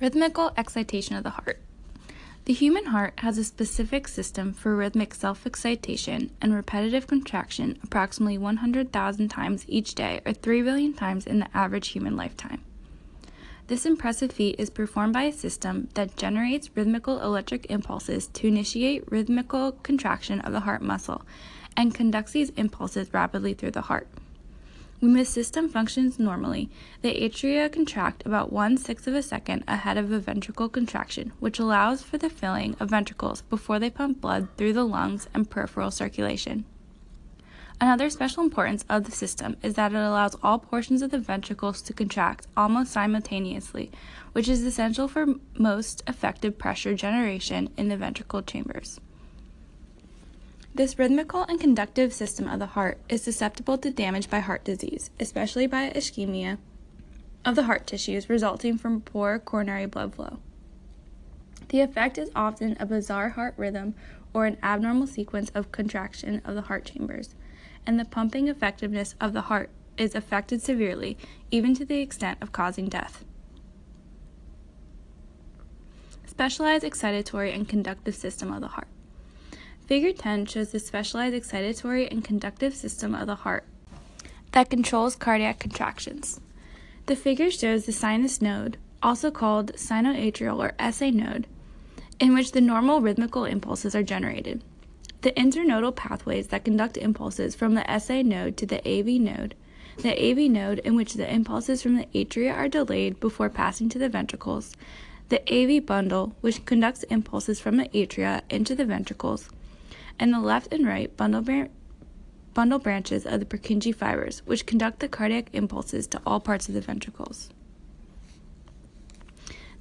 Rhythmical excitation of the heart. The human heart has a specific system for rhythmic self excitation and repetitive contraction approximately 100,000 times each day or 3 billion times in the average human lifetime. This impressive feat is performed by a system that generates rhythmical electric impulses to initiate rhythmical contraction of the heart muscle and conducts these impulses rapidly through the heart. When the system functions normally, the atria contract about one sixth of a second ahead of a ventricle contraction, which allows for the filling of ventricles before they pump blood through the lungs and peripheral circulation. Another special importance of the system is that it allows all portions of the ventricles to contract almost simultaneously, which is essential for most effective pressure generation in the ventricle chambers. This rhythmical and conductive system of the heart is susceptible to damage by heart disease, especially by ischemia of the heart tissues resulting from poor coronary blood flow. The effect is often a bizarre heart rhythm or an abnormal sequence of contraction of the heart chambers, and the pumping effectiveness of the heart is affected severely, even to the extent of causing death. Specialized excitatory and conductive system of the heart. Figure 10 shows the specialized excitatory and conductive system of the heart that controls cardiac contractions. The figure shows the sinus node, also called sinoatrial or SA node, in which the normal rhythmical impulses are generated. The internodal pathways that conduct impulses from the SA node to the AV node, the AV node in which the impulses from the atria are delayed before passing to the ventricles, the AV bundle, which conducts impulses from the atria into the ventricles, and the left and right bundle, bundle branches of the Purkinje fibers, which conduct the cardiac impulses to all parts of the ventricles.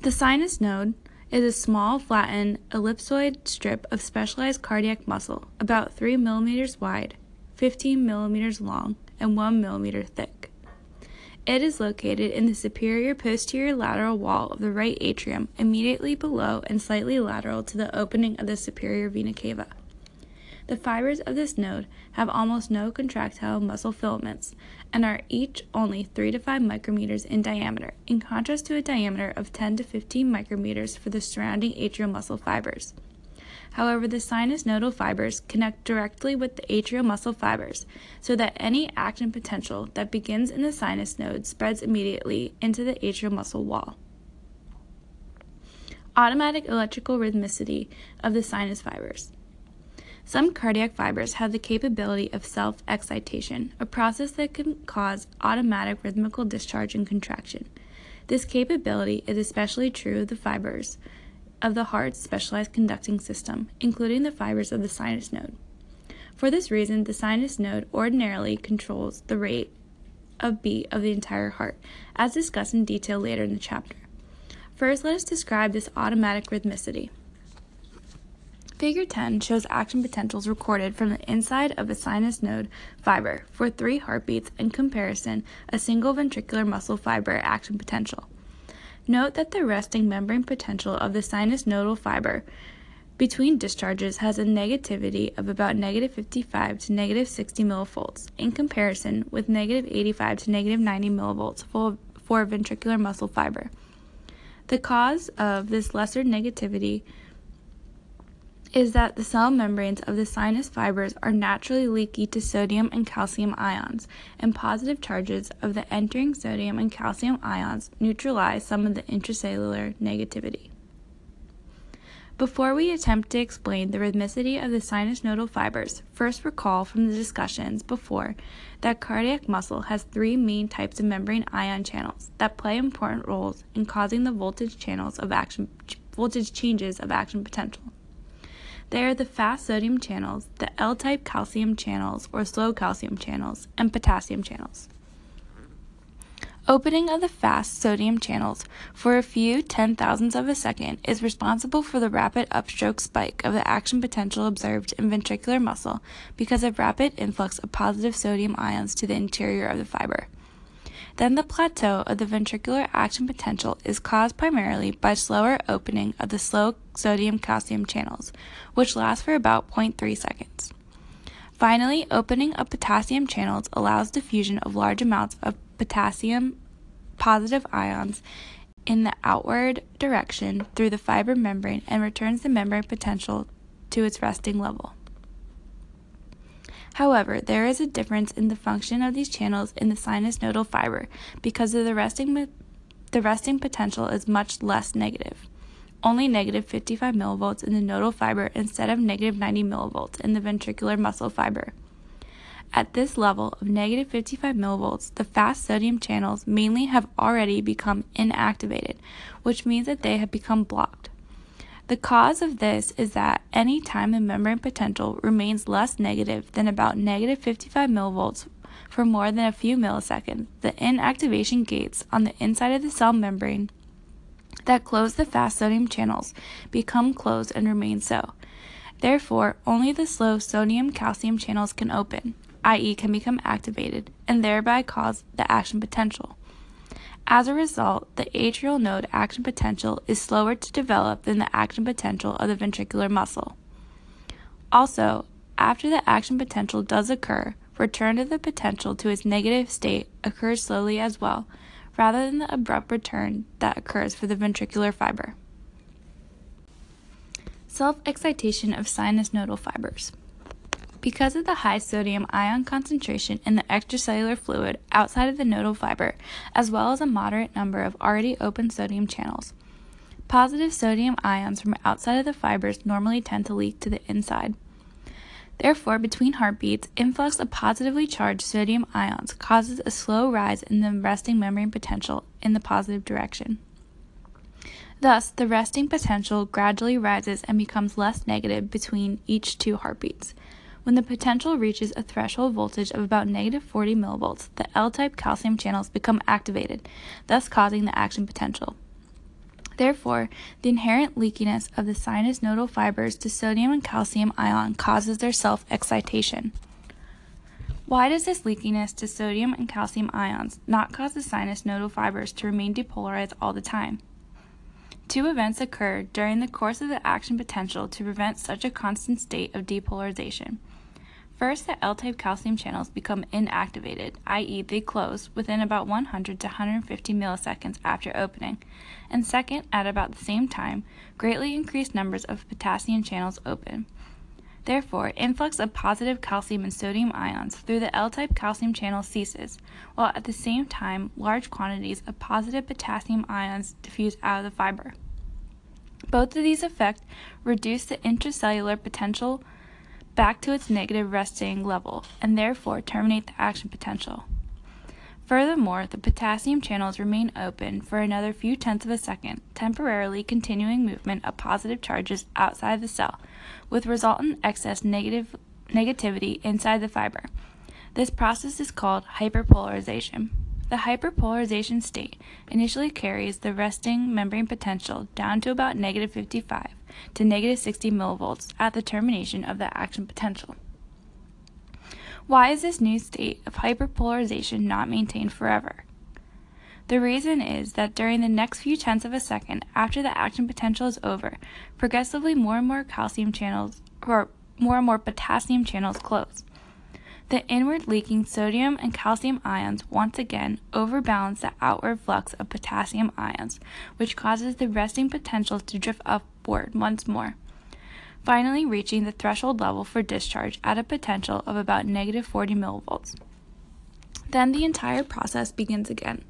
The sinus node is a small, flattened, ellipsoid strip of specialized cardiac muscle, about 3 millimeters wide, 15 millimeters long, and 1 millimeter thick. It is located in the superior posterior lateral wall of the right atrium, immediately below and slightly lateral to the opening of the superior vena cava. The fibers of this node have almost no contractile muscle filaments and are each only 3 to 5 micrometers in diameter, in contrast to a diameter of 10 to 15 micrometers for the surrounding atrial muscle fibers. However, the sinus nodal fibers connect directly with the atrial muscle fibers, so that any action potential that begins in the sinus node spreads immediately into the atrial muscle wall. Automatic electrical rhythmicity of the sinus fibers. Some cardiac fibers have the capability of self excitation, a process that can cause automatic rhythmical discharge and contraction. This capability is especially true of the fibers of the heart's specialized conducting system, including the fibers of the sinus node. For this reason, the sinus node ordinarily controls the rate of beat of the entire heart, as discussed in detail later in the chapter. First, let us describe this automatic rhythmicity. Figure 10 shows action potentials recorded from the inside of a sinus node fiber for three heartbeats in comparison a single ventricular muscle fiber action potential. Note that the resting membrane potential of the sinus nodal fiber between discharges has a negativity of about negative 55 to negative 60 millivolts in comparison with negative 85 to negative 90 millivolts for ventricular muscle fiber. The cause of this lesser negativity is that the cell membranes of the sinus fibers are naturally leaky to sodium and calcium ions, and positive charges of the entering sodium and calcium ions neutralize some of the intracellular negativity. Before we attempt to explain the rhythmicity of the sinus nodal fibers, first recall from the discussions before that cardiac muscle has three main types of membrane ion channels that play important roles in causing the voltage channels of action voltage changes of action potential. They are the fast sodium channels, the L type calcium channels or slow calcium channels, and potassium channels. Opening of the fast sodium channels for a few ten thousandths of a second is responsible for the rapid upstroke spike of the action potential observed in ventricular muscle because of rapid influx of positive sodium ions to the interior of the fiber. Then the plateau of the ventricular action potential is caused primarily by slower opening of the slow sodium calcium channels, which lasts for about 0.3 seconds. Finally, opening of potassium channels allows diffusion of large amounts of potassium positive ions in the outward direction through the fiber membrane and returns the membrane potential to its resting level. However, there is a difference in the function of these channels in the sinus nodal fiber because of the resting the resting potential is much less negative. Only negative 55 millivolts in the nodal fiber instead of negative 90 millivolts in the ventricular muscle fiber. At this level of negative 55 millivolts, the fast sodium channels mainly have already become inactivated, which means that they have become blocked. The cause of this is that any time the membrane potential remains less negative than about negative 55 millivolts for more than a few milliseconds, the inactivation gates on the inside of the cell membrane that close the fast sodium channels become closed and remain so. Therefore, only the slow sodium calcium channels can open, i.e., can become activated, and thereby cause the action potential. As a result, the atrial node action potential is slower to develop than the action potential of the ventricular muscle. Also, after the action potential does occur, return to the potential to its negative state occurs slowly as well, rather than the abrupt return that occurs for the ventricular fiber. Self excitation of sinus nodal fibers. Because of the high sodium ion concentration in the extracellular fluid outside of the nodal fiber, as well as a moderate number of already open sodium channels, positive sodium ions from outside of the fibers normally tend to leak to the inside. Therefore, between heartbeats, influx of positively charged sodium ions causes a slow rise in the resting membrane potential in the positive direction. Thus, the resting potential gradually rises and becomes less negative between each two heartbeats. When the potential reaches a threshold voltage of about negative 40 millivolts, the L type calcium channels become activated, thus causing the action potential. Therefore, the inherent leakiness of the sinus nodal fibers to sodium and calcium ion causes their self excitation. Why does this leakiness to sodium and calcium ions not cause the sinus nodal fibers to remain depolarized all the time? Two events occur during the course of the action potential to prevent such a constant state of depolarization. First, the L-type calcium channels become inactivated, i.e., they close within about 100 to 150 milliseconds after opening, and second, at about the same time, greatly increased numbers of potassium channels open. Therefore, influx of positive calcium and sodium ions through the L-type calcium channel ceases, while at the same time large quantities of positive potassium ions diffuse out of the fiber. Both of these effects reduce the intracellular potential back to its negative resting level and therefore terminate the action potential. Furthermore, the potassium channels remain open for another few tenths of a second, temporarily continuing movement of positive charges outside the cell, with resultant excess negative negativity inside the fiber. This process is called hyperpolarization. The hyperpolarization state initially carries the resting membrane potential down to about negative 55 to negative 60 millivolts at the termination of the action potential. Why is this new state of hyperpolarization not maintained forever? The reason is that during the next few tenths of a second after the action potential is over, progressively more and more calcium channels or more and more potassium channels close. The inward leaking sodium and calcium ions once again overbalance the outward flux of potassium ions, which causes the resting potential to drift upward once more, finally reaching the threshold level for discharge at a potential of about negative 40 millivolts. Then the entire process begins again.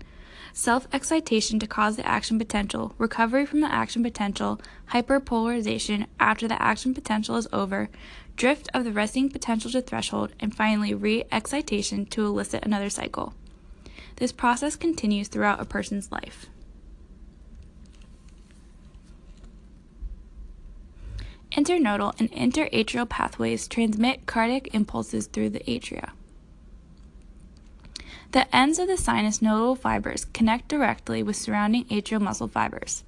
Self excitation to cause the action potential, recovery from the action potential, hyperpolarization after the action potential is over, drift of the resting potential to threshold, and finally re excitation to elicit another cycle. This process continues throughout a person's life. Internodal and interatrial pathways transmit cardiac impulses through the atria. The ends of the sinus nodal fibers connect directly with surrounding atrial muscle fibers.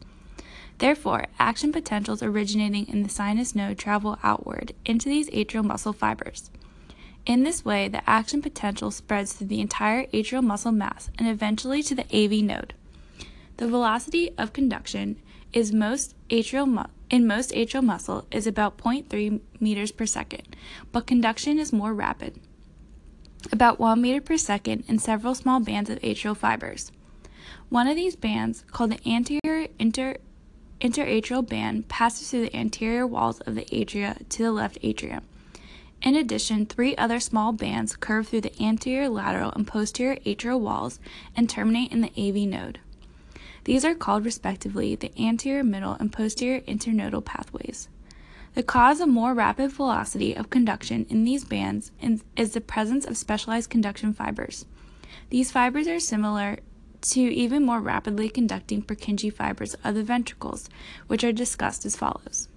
Therefore, action potentials originating in the sinus node travel outward into these atrial muscle fibers. In this way, the action potential spreads through the entire atrial muscle mass and eventually to the AV node. The velocity of conduction is most atrial mu- in most atrial muscle is about 0.3 meters per second, but conduction is more rapid, about 1 meter per second in several small bands of atrial fibers. One of these bands, called the anterior inter- interatrial band passes through the anterior walls of the atria to the left atrium. In addition, three other small bands curve through the anterior lateral and posterior atrial walls and terminate in the AV node. These are called respectively the anterior middle and posterior internodal pathways. The cause of more rapid velocity of conduction in these bands is the presence of specialized conduction fibers. These fibers are similar to even more rapidly conducting Purkinje fibers of the ventricles, which are discussed as follows.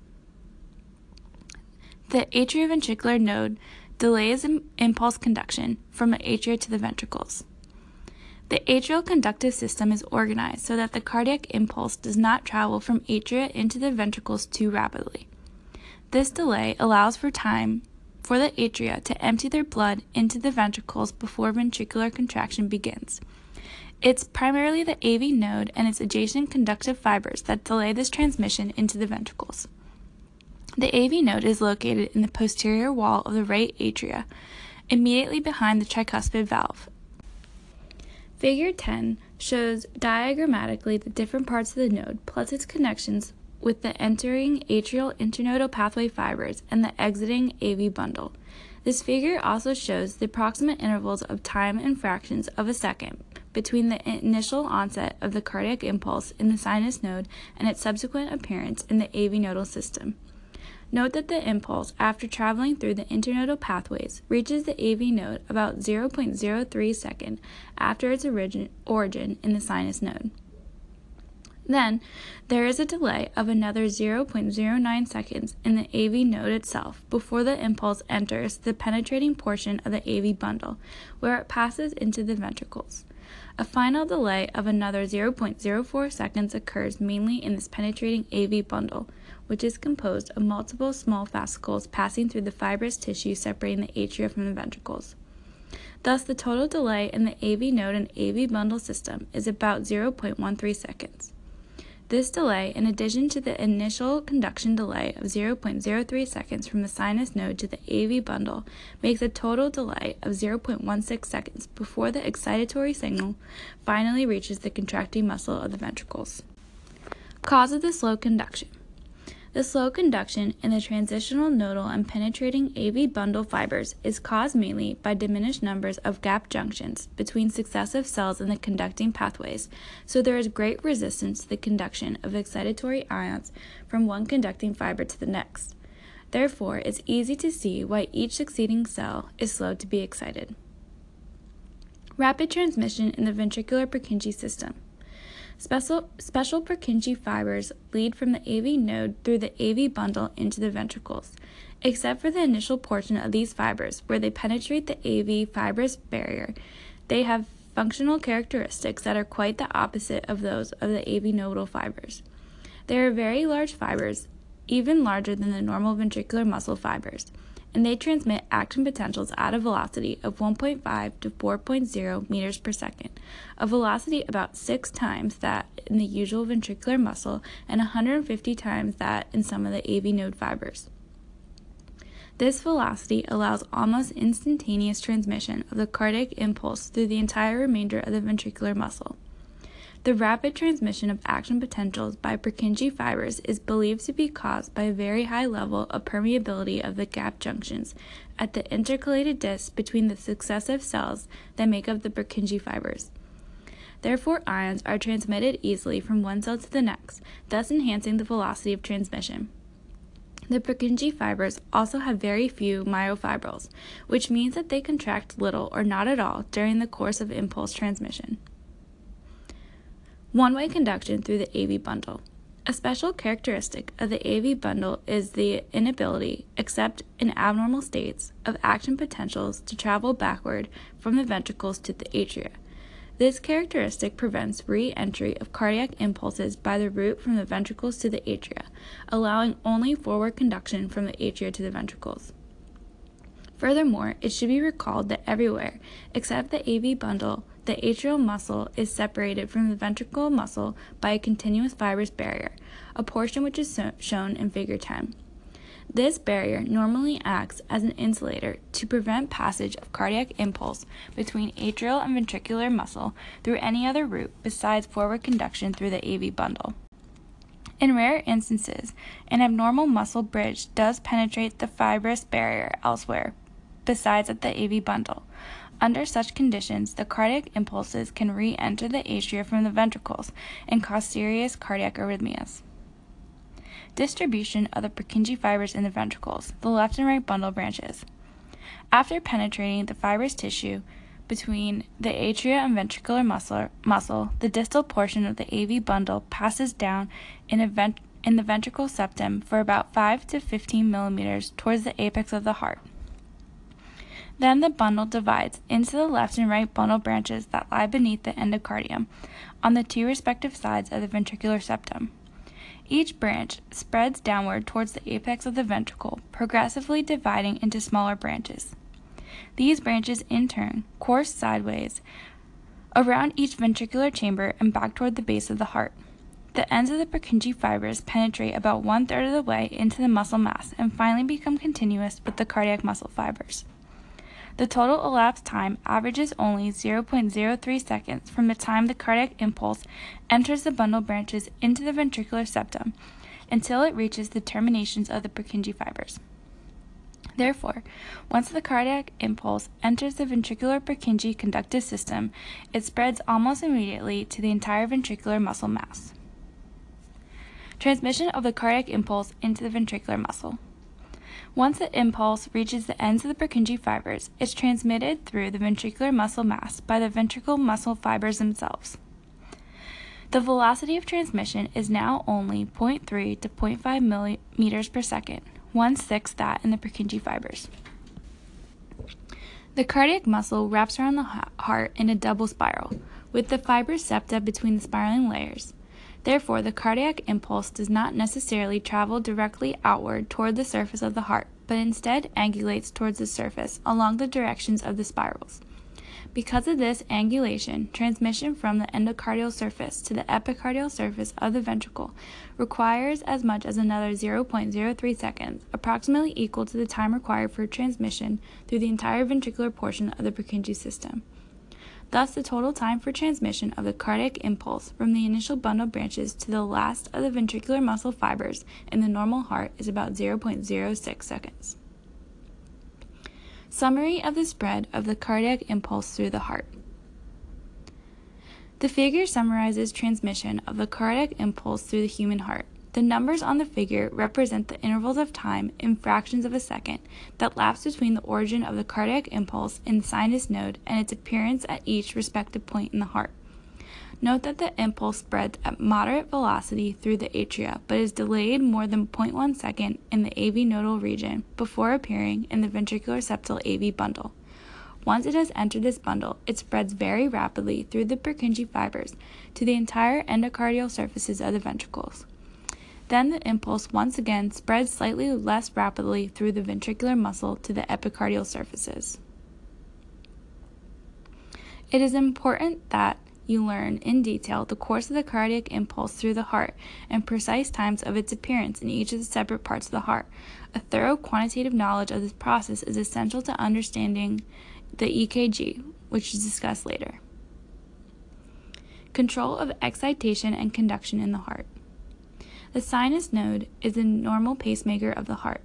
The atrioventricular node delays impulse conduction from the atria to the ventricles. The atrial conductive system is organized so that the cardiac impulse does not travel from atria into the ventricles too rapidly. This delay allows for time for the atria to empty their blood into the ventricles before ventricular contraction begins. It's primarily the AV node and its adjacent conductive fibers that delay this transmission into the ventricles. The AV node is located in the posterior wall of the right atria, immediately behind the tricuspid valve. Figure 10 shows diagrammatically the different parts of the node plus its connections with the entering atrial internodal pathway fibers and the exiting AV bundle. This figure also shows the approximate intervals of time and fractions of a second between the initial onset of the cardiac impulse in the sinus node and its subsequent appearance in the AV nodal system. Note that the impulse, after traveling through the internodal pathways, reaches the AV node about 0.03 second after its origin, origin in the sinus node. Then, there is a delay of another 0.09 seconds in the AV node itself before the impulse enters the penetrating portion of the AV bundle, where it passes into the ventricles. A final delay of another 0.04 seconds occurs mainly in this penetrating AV bundle, which is composed of multiple small fascicles passing through the fibrous tissue separating the atria from the ventricles. Thus, the total delay in the AV node and AV bundle system is about 0.13 seconds. This delay, in addition to the initial conduction delay of 0.03 seconds from the sinus node to the AV bundle, makes a total delay of 0.16 seconds before the excitatory signal finally reaches the contracting muscle of the ventricles. Cause of the slow conduction. The slow conduction in the transitional nodal and penetrating AV bundle fibers is caused mainly by diminished numbers of gap junctions between successive cells in the conducting pathways, so there is great resistance to the conduction of excitatory ions from one conducting fiber to the next. Therefore, it's easy to see why each succeeding cell is slow to be excited. Rapid transmission in the ventricular Purkinje system. Special, special Purkinje fibers lead from the AV node through the AV bundle into the ventricles. Except for the initial portion of these fibers, where they penetrate the AV fibrous barrier, they have functional characteristics that are quite the opposite of those of the AV nodal fibers. They are very large fibers, even larger than the normal ventricular muscle fibers and they transmit action potentials at a velocity of 1.5 to 4.0 meters per second, a velocity about six times that in the usual ventricular muscle and 150 times that in some of the AV node fibers. This velocity allows almost instantaneous transmission of the cardiac impulse through the entire remainder of the ventricular muscle. The rapid transmission of action potentials by Purkinje fibers is believed to be caused by a very high level of permeability of the gap junctions at the intercalated discs between the successive cells that make up the Purkinje fibers. Therefore, ions are transmitted easily from one cell to the next, thus enhancing the velocity of transmission. The Purkinje fibers also have very few myofibrils, which means that they contract little or not at all during the course of impulse transmission. One way conduction through the AV bundle. A special characteristic of the AV bundle is the inability, except in abnormal states, of action potentials to travel backward from the ventricles to the atria. This characteristic prevents re entry of cardiac impulses by the route from the ventricles to the atria, allowing only forward conduction from the atria to the ventricles. Furthermore, it should be recalled that everywhere, except the AV bundle, the atrial muscle is separated from the ventricular muscle by a continuous fibrous barrier, a portion which is so- shown in Figure 10. This barrier normally acts as an insulator to prevent passage of cardiac impulse between atrial and ventricular muscle through any other route besides forward conduction through the AV bundle. In rare instances, an abnormal muscle bridge does penetrate the fibrous barrier elsewhere besides at the AV bundle. Under such conditions, the cardiac impulses can re enter the atria from the ventricles and cause serious cardiac arrhythmias. Distribution of the Purkinje fibers in the ventricles, the left and right bundle branches. After penetrating the fibrous tissue between the atria and ventricular muscle, muscle the distal portion of the AV bundle passes down in, vent- in the ventricle septum for about 5 to 15 millimeters towards the apex of the heart. Then the bundle divides into the left and right bundle branches that lie beneath the endocardium on the two respective sides of the ventricular septum. Each branch spreads downward towards the apex of the ventricle, progressively dividing into smaller branches. These branches, in turn, course sideways around each ventricular chamber and back toward the base of the heart. The ends of the Purkinje fibers penetrate about one third of the way into the muscle mass and finally become continuous with the cardiac muscle fibers. The total elapsed time averages only 0.03 seconds from the time the cardiac impulse enters the bundle branches into the ventricular septum until it reaches the terminations of the Purkinje fibers. Therefore, once the cardiac impulse enters the ventricular Purkinje conductive system, it spreads almost immediately to the entire ventricular muscle mass. Transmission of the cardiac impulse into the ventricular muscle. Once the impulse reaches the ends of the Purkinje fibers, it's transmitted through the ventricular muscle mass by the ventricle muscle fibers themselves. The velocity of transmission is now only 0.3 to 0.5 millimeters per second, one sixth that in the Purkinje fibers. The cardiac muscle wraps around the heart in a double spiral, with the fibrous septa between the spiraling layers. Therefore, the cardiac impulse does not necessarily travel directly outward toward the surface of the heart, but instead angulates towards the surface along the directions of the spirals. Because of this angulation, transmission from the endocardial surface to the epicardial surface of the ventricle requires as much as another 0.03 seconds, approximately equal to the time required for transmission through the entire ventricular portion of the Purkinje system. Thus, the total time for transmission of the cardiac impulse from the initial bundle branches to the last of the ventricular muscle fibers in the normal heart is about 0.06 seconds. Summary of the spread of the cardiac impulse through the heart. The figure summarizes transmission of the cardiac impulse through the human heart. The numbers on the figure represent the intervals of time in fractions of a second that lapse between the origin of the cardiac impulse in the sinus node and its appearance at each respective point in the heart. Note that the impulse spreads at moderate velocity through the atria, but is delayed more than 0.1 second in the AV nodal region before appearing in the ventricular septal AV bundle. Once it has entered this bundle, it spreads very rapidly through the Purkinje fibers to the entire endocardial surfaces of the ventricles. Then the impulse once again spreads slightly less rapidly through the ventricular muscle to the epicardial surfaces. It is important that you learn in detail the course of the cardiac impulse through the heart and precise times of its appearance in each of the separate parts of the heart. A thorough quantitative knowledge of this process is essential to understanding the EKG, which is discussed later. Control of excitation and conduction in the heart. The sinus node is a normal pacemaker of the heart.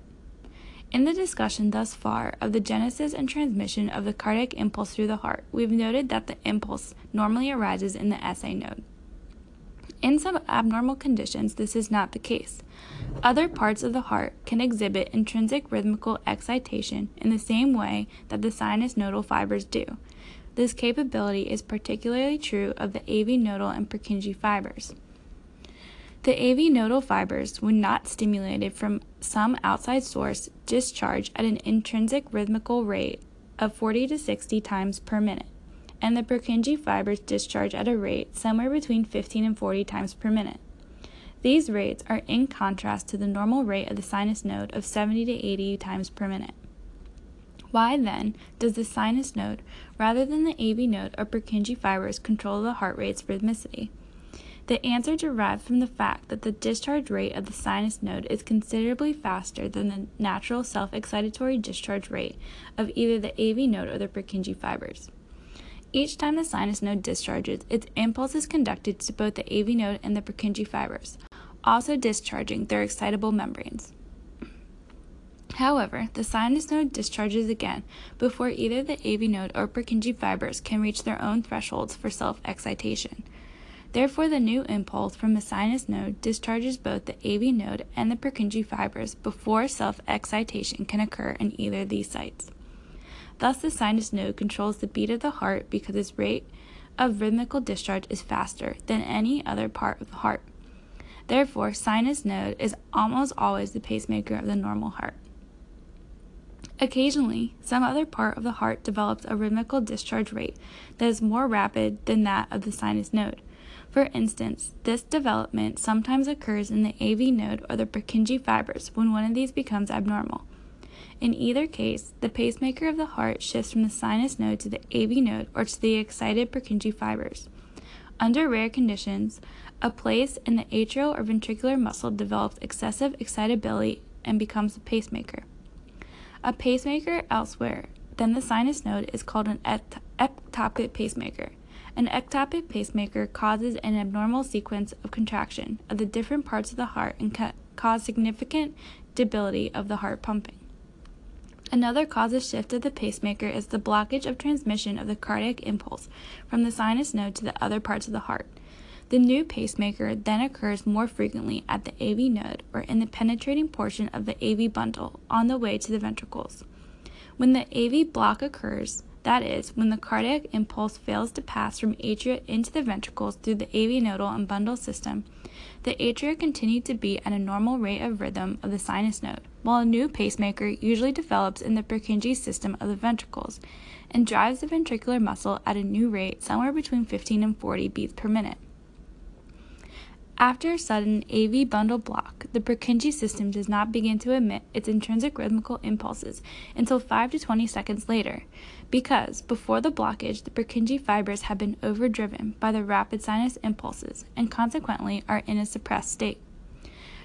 In the discussion thus far of the genesis and transmission of the cardiac impulse through the heart, we've noted that the impulse normally arises in the SA node. In some abnormal conditions, this is not the case. Other parts of the heart can exhibit intrinsic rhythmical excitation in the same way that the sinus nodal fibers do. This capability is particularly true of the AV nodal and Purkinje fibers. The AV nodal fibers, when not stimulated from some outside source, discharge at an intrinsic rhythmical rate of 40 to 60 times per minute, and the Purkinje fibers discharge at a rate somewhere between 15 and 40 times per minute. These rates are in contrast to the normal rate of the sinus node of 70 to 80 times per minute. Why then does the sinus node, rather than the AV node or Purkinje fibers, control the heart rate's rhythmicity? The answer derives from the fact that the discharge rate of the sinus node is considerably faster than the natural self excitatory discharge rate of either the AV node or the Purkinje fibers. Each time the sinus node discharges, its impulse is conducted to both the AV node and the Purkinje fibers. also discharging their excitable membranes. However, the sinus node discharges again before either the AV node or Purkinje fibers can reach their own thresholds for self excitation. Therefore, the new impulse from the sinus node discharges both the AV node and the Purkinje fibers before self excitation can occur in either of these sites. Thus, the sinus node controls the beat of the heart because its rate of rhythmical discharge is faster than any other part of the heart. Therefore, sinus node is almost always the pacemaker of the normal heart. Occasionally, some other part of the heart develops a rhythmical discharge rate that is more rapid than that of the sinus node. For instance, this development sometimes occurs in the AV node or the Purkinje fibers when one of these becomes abnormal. In either case, the pacemaker of the heart shifts from the sinus node to the AV node or to the excited Purkinje fibers. Under rare conditions, a place in the atrial or ventricular muscle develops excessive excitability and becomes a pacemaker. A pacemaker elsewhere than the sinus node is called an ectopic pacemaker. An ectopic pacemaker causes an abnormal sequence of contraction of the different parts of the heart and ca- cause significant debility of the heart pumping. Another cause of shift of the pacemaker is the blockage of transmission of the cardiac impulse from the sinus node to the other parts of the heart. The new pacemaker then occurs more frequently at the AV node or in the penetrating portion of the AV bundle on the way to the ventricles. When the AV block occurs, that is, when the cardiac impulse fails to pass from atria into the ventricles through the AV nodal and bundle system, the atria continue to beat at a normal rate of rhythm of the sinus node, while a new pacemaker usually develops in the Purkinje system of the ventricles and drives the ventricular muscle at a new rate somewhere between 15 and 40 beats per minute. After a sudden AV bundle block, the Purkinje system does not begin to emit its intrinsic rhythmical impulses until 5 to 20 seconds later, because before the blockage, the Purkinje fibers have been overdriven by the rapid sinus impulses and consequently are in a suppressed state.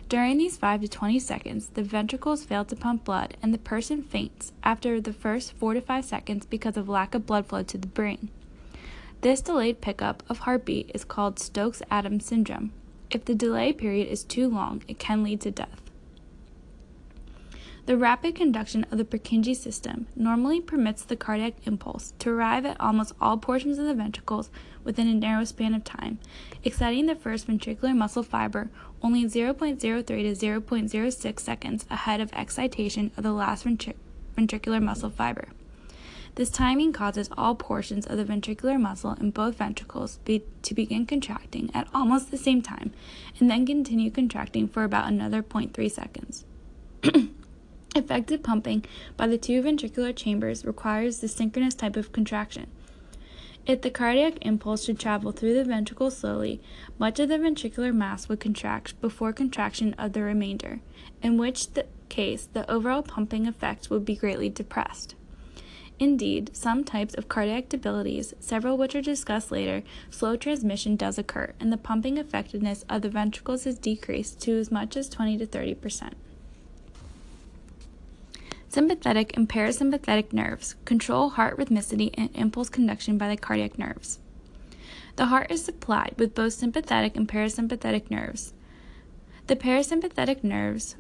During these 5 to 20 seconds, the ventricles fail to pump blood and the person faints after the first 4 to 5 seconds because of lack of blood flow to the brain. This delayed pickup of heartbeat is called Stokes Adams syndrome if the delay period is too long, it can lead to death. The rapid conduction of the Purkinje system normally permits the cardiac impulse to arrive at almost all portions of the ventricles within a narrow span of time, exciting the first ventricular muscle fiber only 0.03 to 0.06 seconds ahead of excitation of the last ventricular muscle fiber. This timing causes all portions of the ventricular muscle in both ventricles be, to begin contracting at almost the same time and then continue contracting for about another 0.3 seconds. Effective pumping by the two ventricular chambers requires the synchronous type of contraction. If the cardiac impulse should travel through the ventricle slowly, much of the ventricular mass would contract before contraction of the remainder, in which the case the overall pumping effect would be greatly depressed. Indeed, some types of cardiac debilities, several which are discussed later, slow transmission does occur, and the pumping effectiveness of the ventricles is decreased to as much as 20 to 30 percent. Sympathetic and parasympathetic nerves control heart rhythmicity and impulse conduction by the cardiac nerves. The heart is supplied with both sympathetic and parasympathetic nerves. The parasympathetic nerves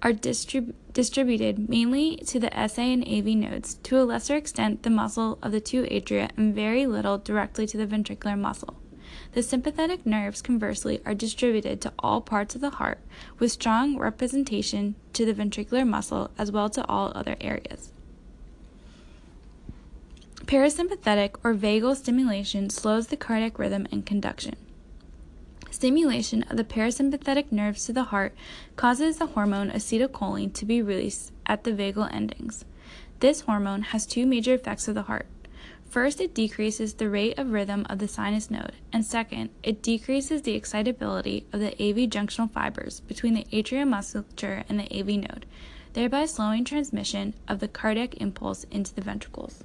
are distrib- distributed mainly to the SA and AV nodes, to a lesser extent the muscle of the two atria, and very little directly to the ventricular muscle. The sympathetic nerves, conversely, are distributed to all parts of the heart, with strong representation to the ventricular muscle as well to all other areas. Parasympathetic or vagal stimulation slows the cardiac rhythm and conduction. Stimulation of the parasympathetic nerves to the heart causes the hormone acetylcholine to be released at the vagal endings. This hormone has two major effects of the heart. First, it decreases the rate of rhythm of the sinus node, and second, it decreases the excitability of the AV junctional fibers between the atrial musculature and the AV node, thereby slowing transmission of the cardiac impulse into the ventricles.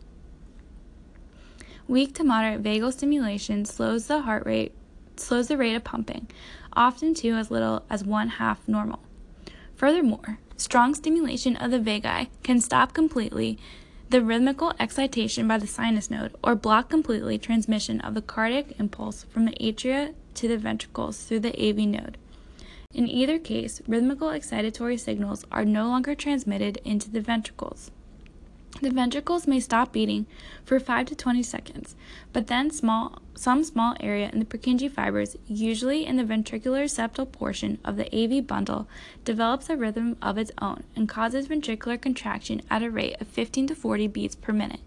Weak to moderate vagal stimulation slows the heart rate slows the rate of pumping, often to as little as one half normal. Furthermore, strong stimulation of the vagi can stop completely the rhythmical excitation by the sinus node or block completely transmission of the cardiac impulse from the atria to the ventricles through the AV node. In either case, rhythmical excitatory signals are no longer transmitted into the ventricles. The ventricles may stop beating for 5 to 20 seconds, but then small, some small area in the Purkinje fibers, usually in the ventricular septal portion of the AV bundle, develops a rhythm of its own and causes ventricular contraction at a rate of 15 to 40 beats per minute.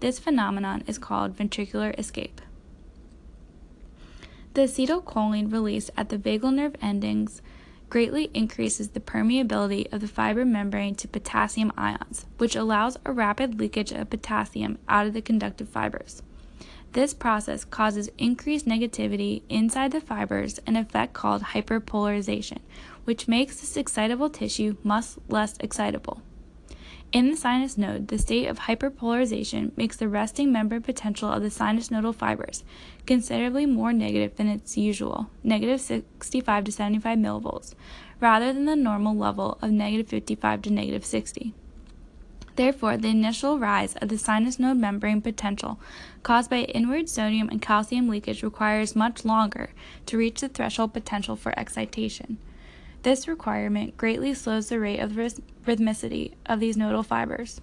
This phenomenon is called ventricular escape. The acetylcholine released at the vagal nerve endings greatly increases the permeability of the fiber membrane to potassium ions, which allows a rapid leakage of potassium out of the conductive fibers. This process causes increased negativity inside the fibers, an effect called hyperpolarization, which makes this excitable tissue much less excitable. In the sinus node, the state of hyperpolarization makes the resting membrane potential of the sinus nodal fibers considerably more negative than its usual, negative 65 to 75 millivolts, rather than the normal level of negative 55 to negative 60. Therefore, the initial rise of the sinus node membrane potential caused by inward sodium and calcium leakage requires much longer to reach the threshold potential for excitation. This requirement greatly slows the rate of rhythmicity of these nodal fibers.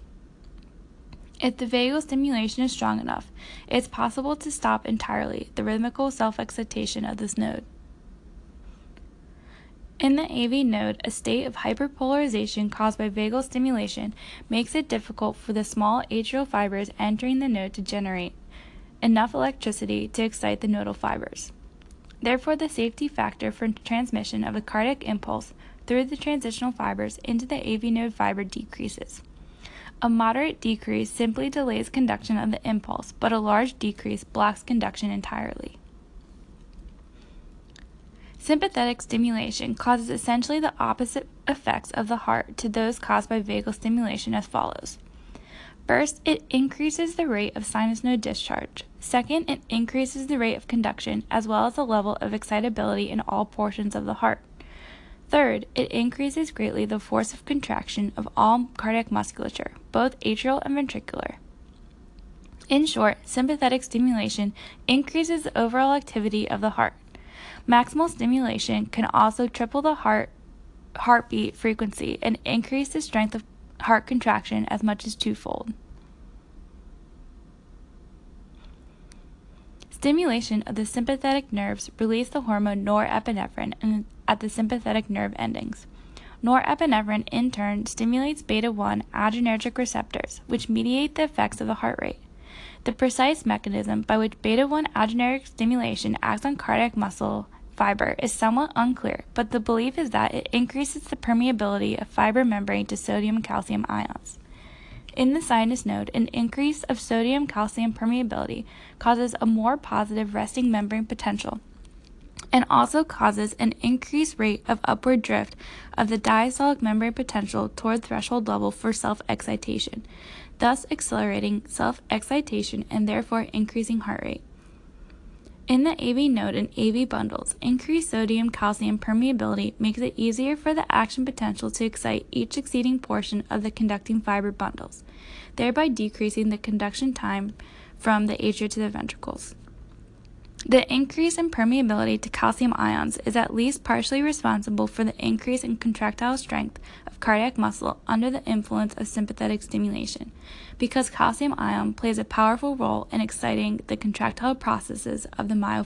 If the vagal stimulation is strong enough, it's possible to stop entirely the rhythmical self excitation of this node. In the AV node, a state of hyperpolarization caused by vagal stimulation makes it difficult for the small atrial fibers entering the node to generate enough electricity to excite the nodal fibers. Therefore, the safety factor for transmission of the cardiac impulse through the transitional fibers into the AV node fiber decreases. A moderate decrease simply delays conduction of the impulse, but a large decrease blocks conduction entirely. Sympathetic stimulation causes essentially the opposite effects of the heart to those caused by vagal stimulation as follows. First, it increases the rate of sinus node discharge. Second, it increases the rate of conduction as well as the level of excitability in all portions of the heart. Third, it increases greatly the force of contraction of all cardiac musculature, both atrial and ventricular. In short, sympathetic stimulation increases the overall activity of the heart. Maximal stimulation can also triple the heart heartbeat frequency and increase the strength of heart contraction as much as twofold. Stimulation of the sympathetic nerves release the hormone norepinephrine at the sympathetic nerve endings. Norepinephrine, in turn, stimulates beta 1 adrenergic receptors, which mediate the effects of the heart rate. The precise mechanism by which beta 1 adrenergic stimulation acts on cardiac muscle fiber is somewhat unclear, but the belief is that it increases the permeability of fiber membrane to sodium calcium ions. In the sinus node, an increase of sodium calcium permeability causes a more positive resting membrane potential and also causes an increased rate of upward drift of the diastolic membrane potential toward threshold level for self excitation, thus accelerating self excitation and therefore increasing heart rate. In the AV node and AV bundles, increased sodium calcium permeability makes it easier for the action potential to excite each succeeding portion of the conducting fiber bundles, thereby decreasing the conduction time from the atria to the ventricles. The increase in permeability to calcium ions is at least partially responsible for the increase in contractile strength of cardiac muscle under the influence of sympathetic stimulation, because calcium ion plays a powerful role in exciting the contractile processes of the myofibers.